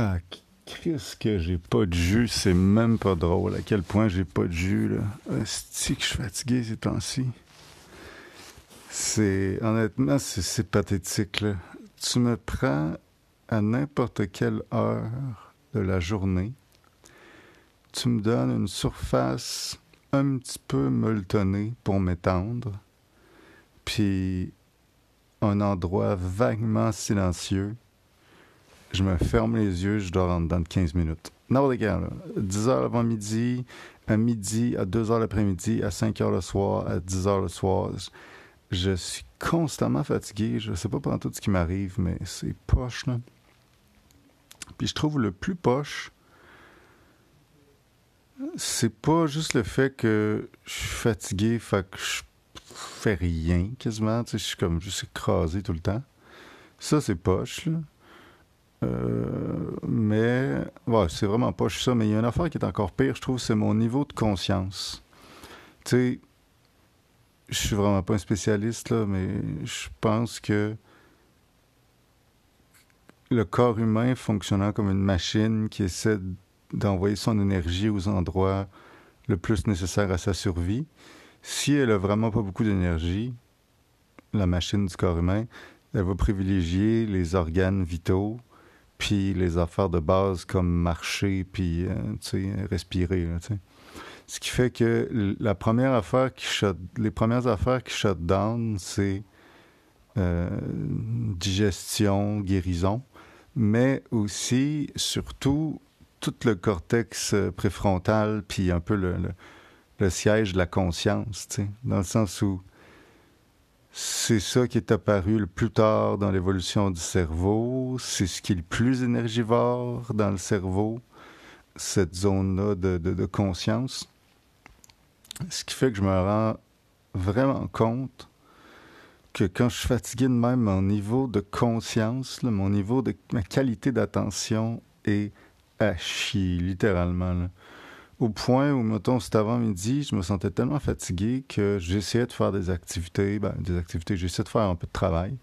Ah, qu'est-ce que j'ai pas de jus, c'est même pas drôle à quel point j'ai pas de jus, là. Est-ce que je suis fatigué ces temps-ci? C'est, honnêtement, c'est pathétique. Tu me prends à n'importe quelle heure de la journée, tu me donnes une surface un petit peu molletonnée pour m'étendre, puis un endroit vaguement silencieux. Je me ferme les yeux, je dors en dedans de 15 minutes. Non, les gars, 10 heures avant midi, à midi, à 2 heures l'après-midi, à 5 heures le soir, à 10 heures le soir. Je suis constamment fatigué. Je sais pas pendant tout ce qui m'arrive, mais c'est poche, là. Puis je trouve le plus poche, c'est pas juste le fait que je suis fatigué, fait que je fais rien quasiment. Tu sais, je suis comme juste écrasé tout le temps. Ça, c'est poche, là. Euh, mais, ouais, c'est vraiment poche ça. Mais il y a une affaire qui est encore pire, je trouve, c'est mon niveau de conscience. Tu sais, je suis vraiment pas un spécialiste, là, mais je pense que le corps humain fonctionnant comme une machine qui essaie d'envoyer son énergie aux endroits le plus nécessaires à sa survie, si elle a vraiment pas beaucoup d'énergie, la machine du corps humain, elle va privilégier les organes vitaux, puis les affaires de base comme marcher, puis euh, respirer. Ce qui fait que la première affaire qui shut, les premières affaires qui shut down, c'est euh, digestion, guérison mais aussi, surtout, tout le cortex euh, préfrontal, puis un peu le, siège de la conscience, dans le sens où c'est ça qui est apparu le plus tard dans l'évolution du cerveau, c'est ce qui est le plus énergivore dans le cerveau, cette zone-là de, conscience. Ce qui fait que je me rends vraiment compte que quand je suis fatigué de même, mon niveau de conscience, mon niveau de ma qualité d'attention est à littéralement. Au point où, mettons, cet avant-midi, je me sentais tellement fatigué que j'essayais de faire des activités, ben, des activités, j'essayais de faire un peu de travail.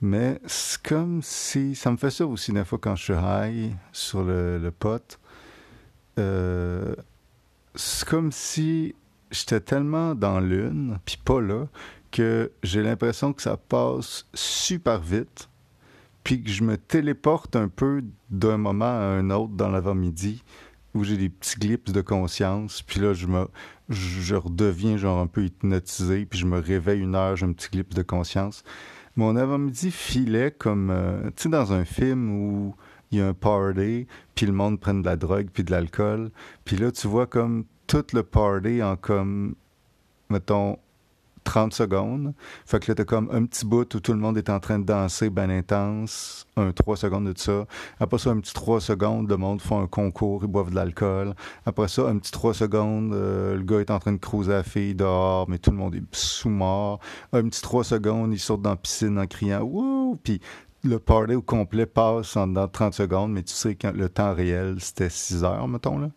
Mais c'est comme si. Ça me fait ça aussi, des fois, quand je suis high sur le, le pot. Euh, c'est comme si j'étais tellement dans l'une, puis pas là, que j'ai l'impression que ça passe super vite, puis que je me téléporte un peu d'un moment à un autre dans l'avant-midi, où j'ai des petits glips de conscience, puis là, je me je redeviens genre un peu hypnotisé, puis je me réveille une heure, j'ai un petit glips de conscience. Mon avant-midi filait comme, euh, tu sais, dans un film où il y a un party, puis le monde prend de la drogue, puis de l'alcool, puis là, tu vois comme tout le party en comme, mettons, 30 secondes. Fait que là, t'as comme un petit bout où tout le monde est en train de danser bien intense, un 3 secondes de ça. Après ça, un petit 3 secondes, le monde fait un concours, ils boivent de l'alcool. Après ça, un petit 3 secondes, euh, le gars est en train de cruiser la fille dehors, mais tout le monde est sous-mort. Un petit 3 secondes, il saute dans la piscine en criant « Wouh! » Puis le party au complet passe en dans 30 secondes, mais tu sais que le temps réel, c'était 6 heures, mettons, là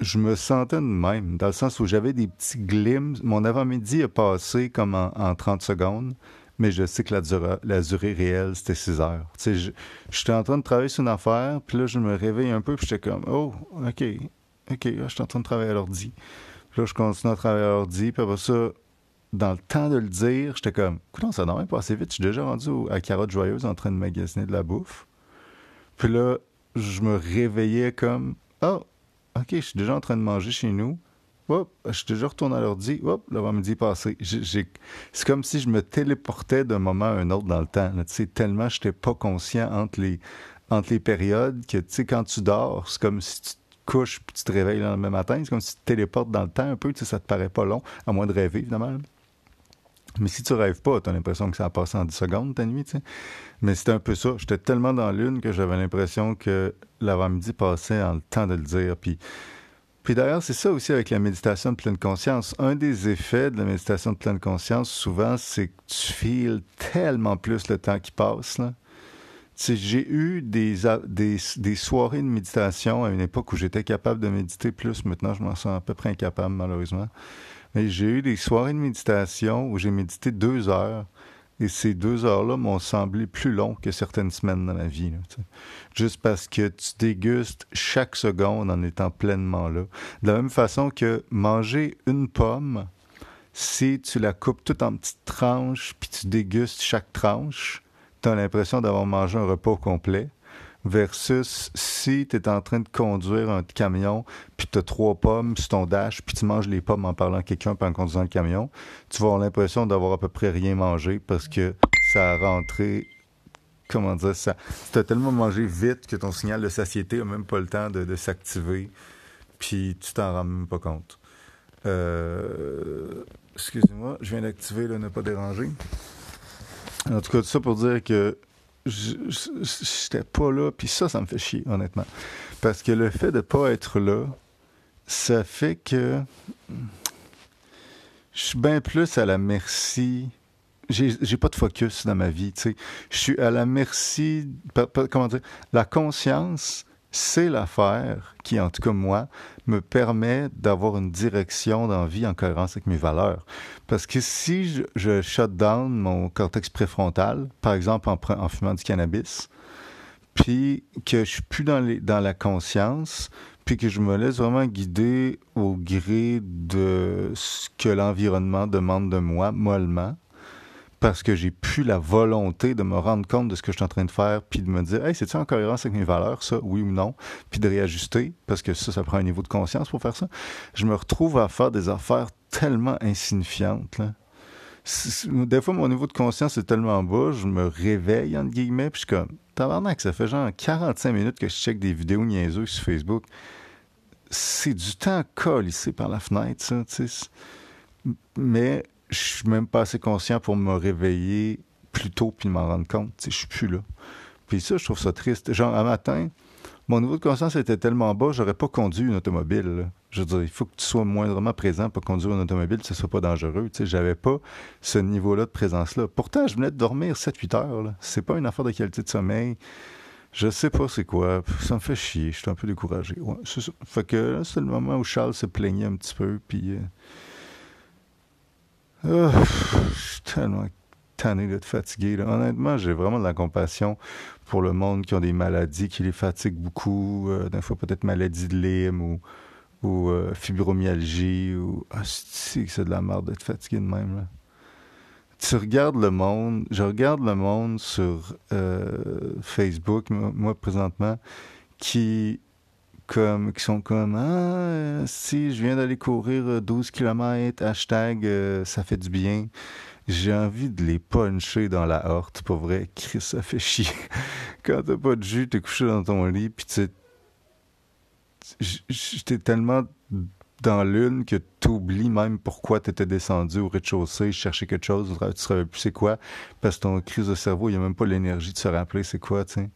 je me sentais de même, dans le sens où j'avais des petits glimpses. Mon avant-midi a passé comme en, 30 secondes, mais je sais que la, durée, la durée réelle, c'était 6 heures. Tu sais, j'étais en train de travailler sur une affaire, puis là, je me réveille un peu, puis j'étais comme, oh, OK, OK, je suis en train de travailler à l'ordi. Puis là, je continue à travailler à l'ordi, puis après ça, dans le temps de le dire, j'étais comme, écoute, ça n'a même pas assez vite. Je suis déjà rendu à Carotte Joyeuse en train de magasiner de la bouffe. Puis là, je me réveillais comme, oh, OK, je suis déjà en train de manger chez nous. Hop, je suis déjà retourné à l'ordi. Hop, l'avant-midi passé. C'est comme si je me téléportais d'un moment à un autre dans le temps. Tellement je n'étais pas conscient entre les, entre les périodes que, quand tu dors, c'est comme si tu te couches puis tu te réveilles le même matin. C'est comme si tu te téléportes dans le temps un peu. Tu sais, ça te paraît pas long, à moins de rêver, évidemment. Mais si tu rêves pas, tu as l'impression que ça a passé en 10 secondes ta nuit, tu sais. Mais c'était un peu ça. J'étais tellement dans l'une que j'avais l'impression que l'avant-midi passait en le temps de le dire. Puis, puis d'ailleurs, c'est ça aussi avec la méditation de pleine conscience. Un des effets de la méditation de pleine conscience, souvent, c'est que tu files tellement plus le temps qui passe. J'ai eu des, des, soirées de méditation à une époque où j'étais capable de méditer plus. Maintenant, je m'en sens à peu près incapable, malheureusement. J'ai eu des soirées de méditation où j'ai médité deux heures Et ces deux heures-là m'ont semblé plus longs que certaines semaines dans ma vie. juste parce que tu dégustes chaque seconde en étant pleinement là. De la même façon que manger une pomme, si tu la coupes toute en petites tranches, puis tu dégustes chaque tranche, tu as l'impression d'avoir mangé un repas complet versus si tu es en train de conduire un camion, puis tu as trois pommes sur ton dash, puis tu manges les pommes en parlant à quelqu'un, puis en conduisant le camion, tu vas avoir l'impression d'avoir à peu près rien mangé parce que ça a rentré comment dire ça. Tu as tellement mangé vite que ton signal de satiété n'a même pas le temps de, s'activer, puis tu t'en rends même pas compte. Euh, excusez-moi, je viens d'activer le ne pas déranger. En tout cas, tout ça pour dire que j'étais pas là, puis ça, ça me fait chier, honnêtement. Parce que le fait de pas être là, ça fait que je suis bien plus à la merci. J'ai pas de focus dans ma vie, tu sais. Je suis à la merci. Comment dire La conscience c'est l'affaire qui, en tout cas moi, me permet d'avoir une direction dans la vie en cohérence avec mes valeurs. Parce que si je, shut down mon cortex préfrontal, par exemple en, fumant du cannabis, puis que je suis plus dans, les, dans la conscience, puis que je me laisse vraiment guider au gré de ce que l'environnement demande de moi, mollement, parce que j'ai plus la volonté de me rendre compte de ce que je suis en train de faire, puis de me dire, hey, c'est-tu en cohérence avec mes valeurs, ça, oui ou non, puis de réajuster, parce que ça, ça prend un niveau de conscience pour faire ça. Je me retrouve à faire des affaires tellement insignifiantes, là. Des fois, mon niveau de conscience est tellement bas, je me réveille, entre guillemets, puis je suis comme, tabarnak, ça fait genre 45 minutes que je check des vidéos niaiseuses sur Facebook. C'est du temps collissé par la fenêtre, ça, tu sais. Mais je suis même pas assez conscient pour me réveiller plus tôt puis m'en rendre compte. Je suis plus là. Puis ça, je trouve ça triste. Genre, un matin, mon niveau de conscience était tellement bas, j'aurais pas conduit une automobile. Je veux dire, il faut que tu sois moindrement présent pour conduire une automobile, que ce soit pas dangereux. Tu sais, j'avais pas ce niveau-là de présence-là. Pourtant, je venais de dormir 7-8 heures. C'est pas une affaire de qualité de sommeil. Je sais pas c'est quoi. Ça me fait chier. Je suis un peu découragé. Ouais, ça. Fait que là, c'est le moment où Charles se plaignait un petit peu. Puis. Euh, je suis tellement tanné d'être fatigué. Honnêtement, j'ai vraiment de la compassion pour le monde qui ont des maladies qui les fatiguent beaucoup. Euh, D'un fois, peut-être maladie de Lyme ou, ou euh, fibromyalgie. Ou... Ah, c'est de la merde d'être fatigué de même. Là? Tu regardes le monde, je regarde le monde sur euh, Facebook, moi présentement, qui comme, qui sont comme Ah, si je viens d'aller courir 12 km, hashtag euh, ça fait du bien. J'ai envie de les puncher dans la horte, pour vrai. Chris, ça fait chier. Quand t'as pas de jus, t'es couché dans ton lit, puis tu j'étais tellement dans l'une que t'oublies même pourquoi t'étais descendu au rez-de-chaussée, chercher quelque chose, tu savais plus c'est quoi, parce que ton crise de cerveau, il y a même pas l'énergie de se rappeler c'est quoi, tu.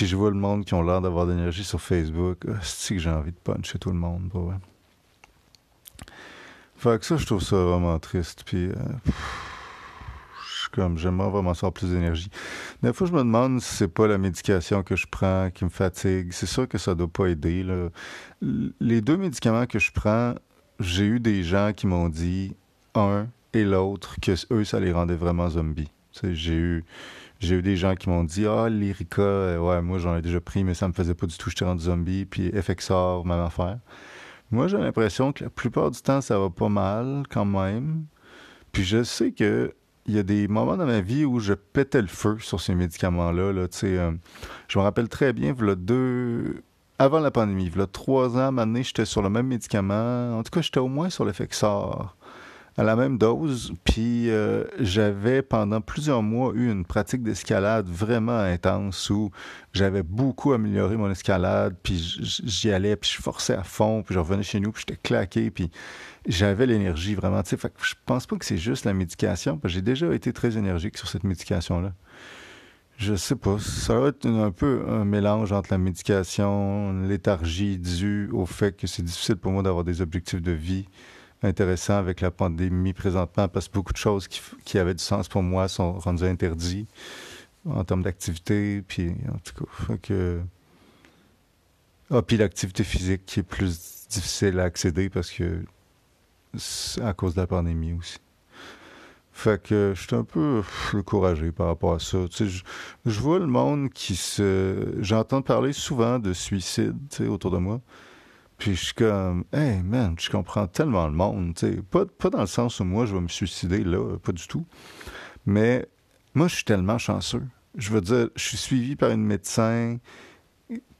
Puis je vois le monde qui ont l'air d'avoir de l'énergie sur Facebook. Ah, c'est que j'ai envie de puncher tout le monde, pour Fait que ça, je trouve ça vraiment triste. Puis, euh, comme, j'aimerais vraiment avoir plus d'énergie. Des fois, je me demande si c'est pas la médication que je prends qui me fatigue. C'est sûr que ça doit pas aider. Les deux médicaments que je prends, j'ai eu des gens qui m'ont dit, un et l'autre, que eux, ça les rendait vraiment zombies. J'ai eu j'ai eu des gens qui m'ont dit Ah, l'Irica, euh, ouais, moi j'en ai déjà pris, mais ça me faisait pas du tout, j'étais rendu zombie. Puis FXR, même affaire. Moi, j'ai l'impression que la plupart du temps, ça va pas mal quand même. Puis je sais que il y a des moments dans ma vie où je pétais le feu sur ces médicaments-là. Là, euh, je me rappelle très bien, il deux. Avant la pandémie, a trois ans, maintenant, j'étais sur le même médicament. En tout cas, j'étais au moins sur l'FXR à la même dose. Puis euh, j'avais pendant plusieurs mois eu une pratique d'escalade vraiment intense où j'avais beaucoup amélioré mon escalade. Puis j'y allais, puis je forçais à fond, puis je revenais chez nous, puis j'étais claqué, puis j'avais l'énergie vraiment. Tu sais, je pense pas que c'est juste la médication, parce que j'ai déjà été très énergique sur cette médication-là. Je sais pas. Ça va être un peu un mélange entre la médication, léthargie due au fait que c'est difficile pour moi d'avoir des objectifs de vie intéressant avec la pandémie présentement parce que beaucoup de choses qui, avaient du sens pour moi sont rendues interdites en termes d'activité. Puis, en tout cas. Ah, puis l'activité physique qui est plus difficile à accéder parce que. à cause de la pandémie aussi. Fait que je suis un peu découragé par rapport à ça. Tu sais, je, je vois le monde qui se... J'entends parler souvent de suicide tu sais, autour de moi. Puis je suis comme, hey man, je comprends tellement le monde. Tu sais, pas, pas dans le sens où moi je vais me suicider, là, pas du tout. Mais moi, je suis tellement chanceux. Je veux dire, je suis suivi par une médecin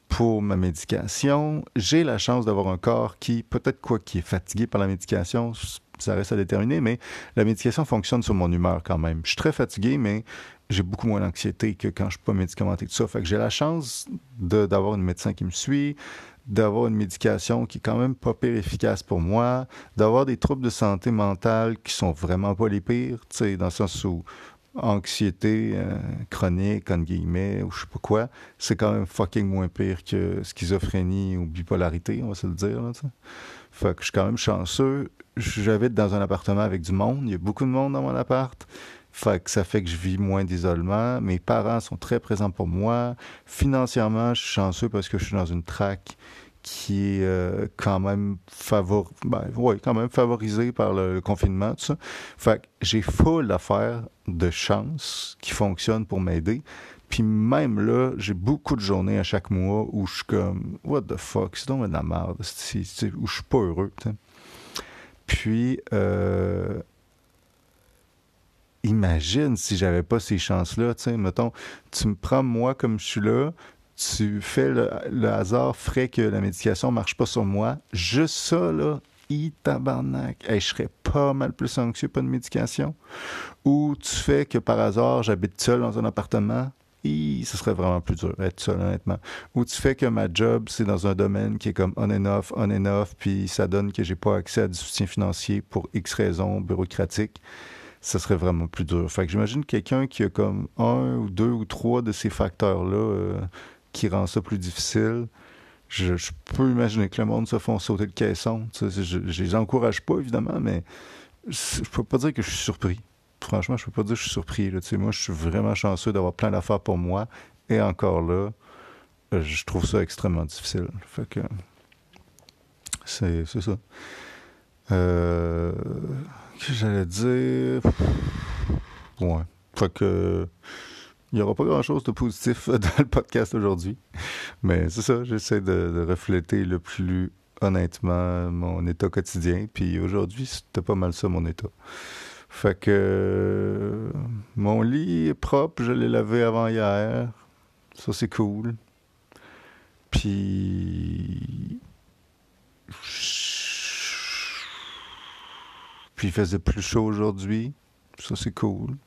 pour ma médication. J'ai la chance d'avoir un corps qui, peut-être quoi, qui est fatigué par la médication, ça reste à déterminer, mais la médication fonctionne sur mon humeur quand même. Je suis très fatigué, mais j'ai beaucoup moins d'anxiété que quand je suis pas médicamenté tout ça. Fait que j'ai la chance d'avoir une médecin qui me suit, d'avoir une médication qui est quand même pas pire efficace pour moi, d'avoir des troubles de santé mentale qui sont vraiment pas les pires, tu sais, dans le sens où anxiété euh, chronique, entre guillemets, ou je sais pas quoi, c'est quand même fucking moins pire que schizophrénie ou bipolarité, on va se le dire. Là, fait que je suis quand même chanceux. J'habite dans un appartement avec du monde. Il y a beaucoup de monde dans mon appart. Fait que ça fait que je vis moins d'isolement. Mes parents sont très présents pour moi. Financièrement, je suis chanceux parce que je suis dans une traque qui est euh, quand même favor... ben, ouais, quand même favorisé par le confinement, tout ça. Fait que j'ai full d'affaires de chance qui fonctionnent pour m'aider. Puis même là, j'ai beaucoup de journées à chaque mois où je suis comme What the fuck, c'est donc de la merde, où je suis pas heureux. Puis euh, imagine si j'avais pas ces chances-là, tu sais, mettons, tu me prends moi comme je suis là, tu fais le, hasard ferait que la médication marche pas sur moi, juste ça, là, i tabarnak, je serais pas mal plus anxieux pas de médication. Ou tu fais que par hasard, j'habite seul dans un appartement, ce serait vraiment plus dur d'être seul, honnêtement. Ou tu fais que ma job, c'est dans un domaine qui est comme on and off, on and off, puis ça donne que j'ai pas accès à du soutien financier pour X raisons bureaucratiques. Ça serait vraiment plus dur. Fait que j'imagine quelqu'un qui a comme un ou deux ou trois de ces facteurs-là euh, qui rend ça plus difficile. Je, peux imaginer que le monde se font sauter le caisson. je, les encourage pas, évidemment, mais je peux pas dire que je suis surpris. Franchement, je peux pas dire que je suis surpris. Là. Moi, je suis vraiment chanceux d'avoir plein d'affaires pour moi. Et encore là, euh, je trouve ça extrêmement difficile. Fait que c'est, ça. Euh, que j'allais dire? Ouais. Fait que il n'y aura pas grand-chose de positif dans le podcast aujourd'hui. Mais c'est ça, j'essaie de, refléter le plus honnêtement mon état quotidien. Puis aujourd'hui, c'était pas mal ça, mon état. Fait que mon lit est propre, je l'ai lavé avant hier. Ça, c'est cool. Puis. Puis il faisait plus chaud aujourd'hui. Ça, c'est cool.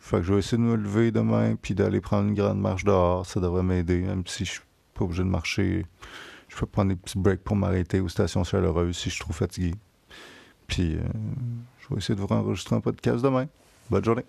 Fait que je vais essayer de me lever demain puis d'aller prendre une grande marche dehors. Ça devrait m'aider, même si je suis pas obligé de marcher. Je peux prendre des petits breaks pour m'arrêter aux stations chaleureuses si je suis trop fatigué. Puis, euh, je vais essayer de vous enregistrer un podcast demain. Bonne journée.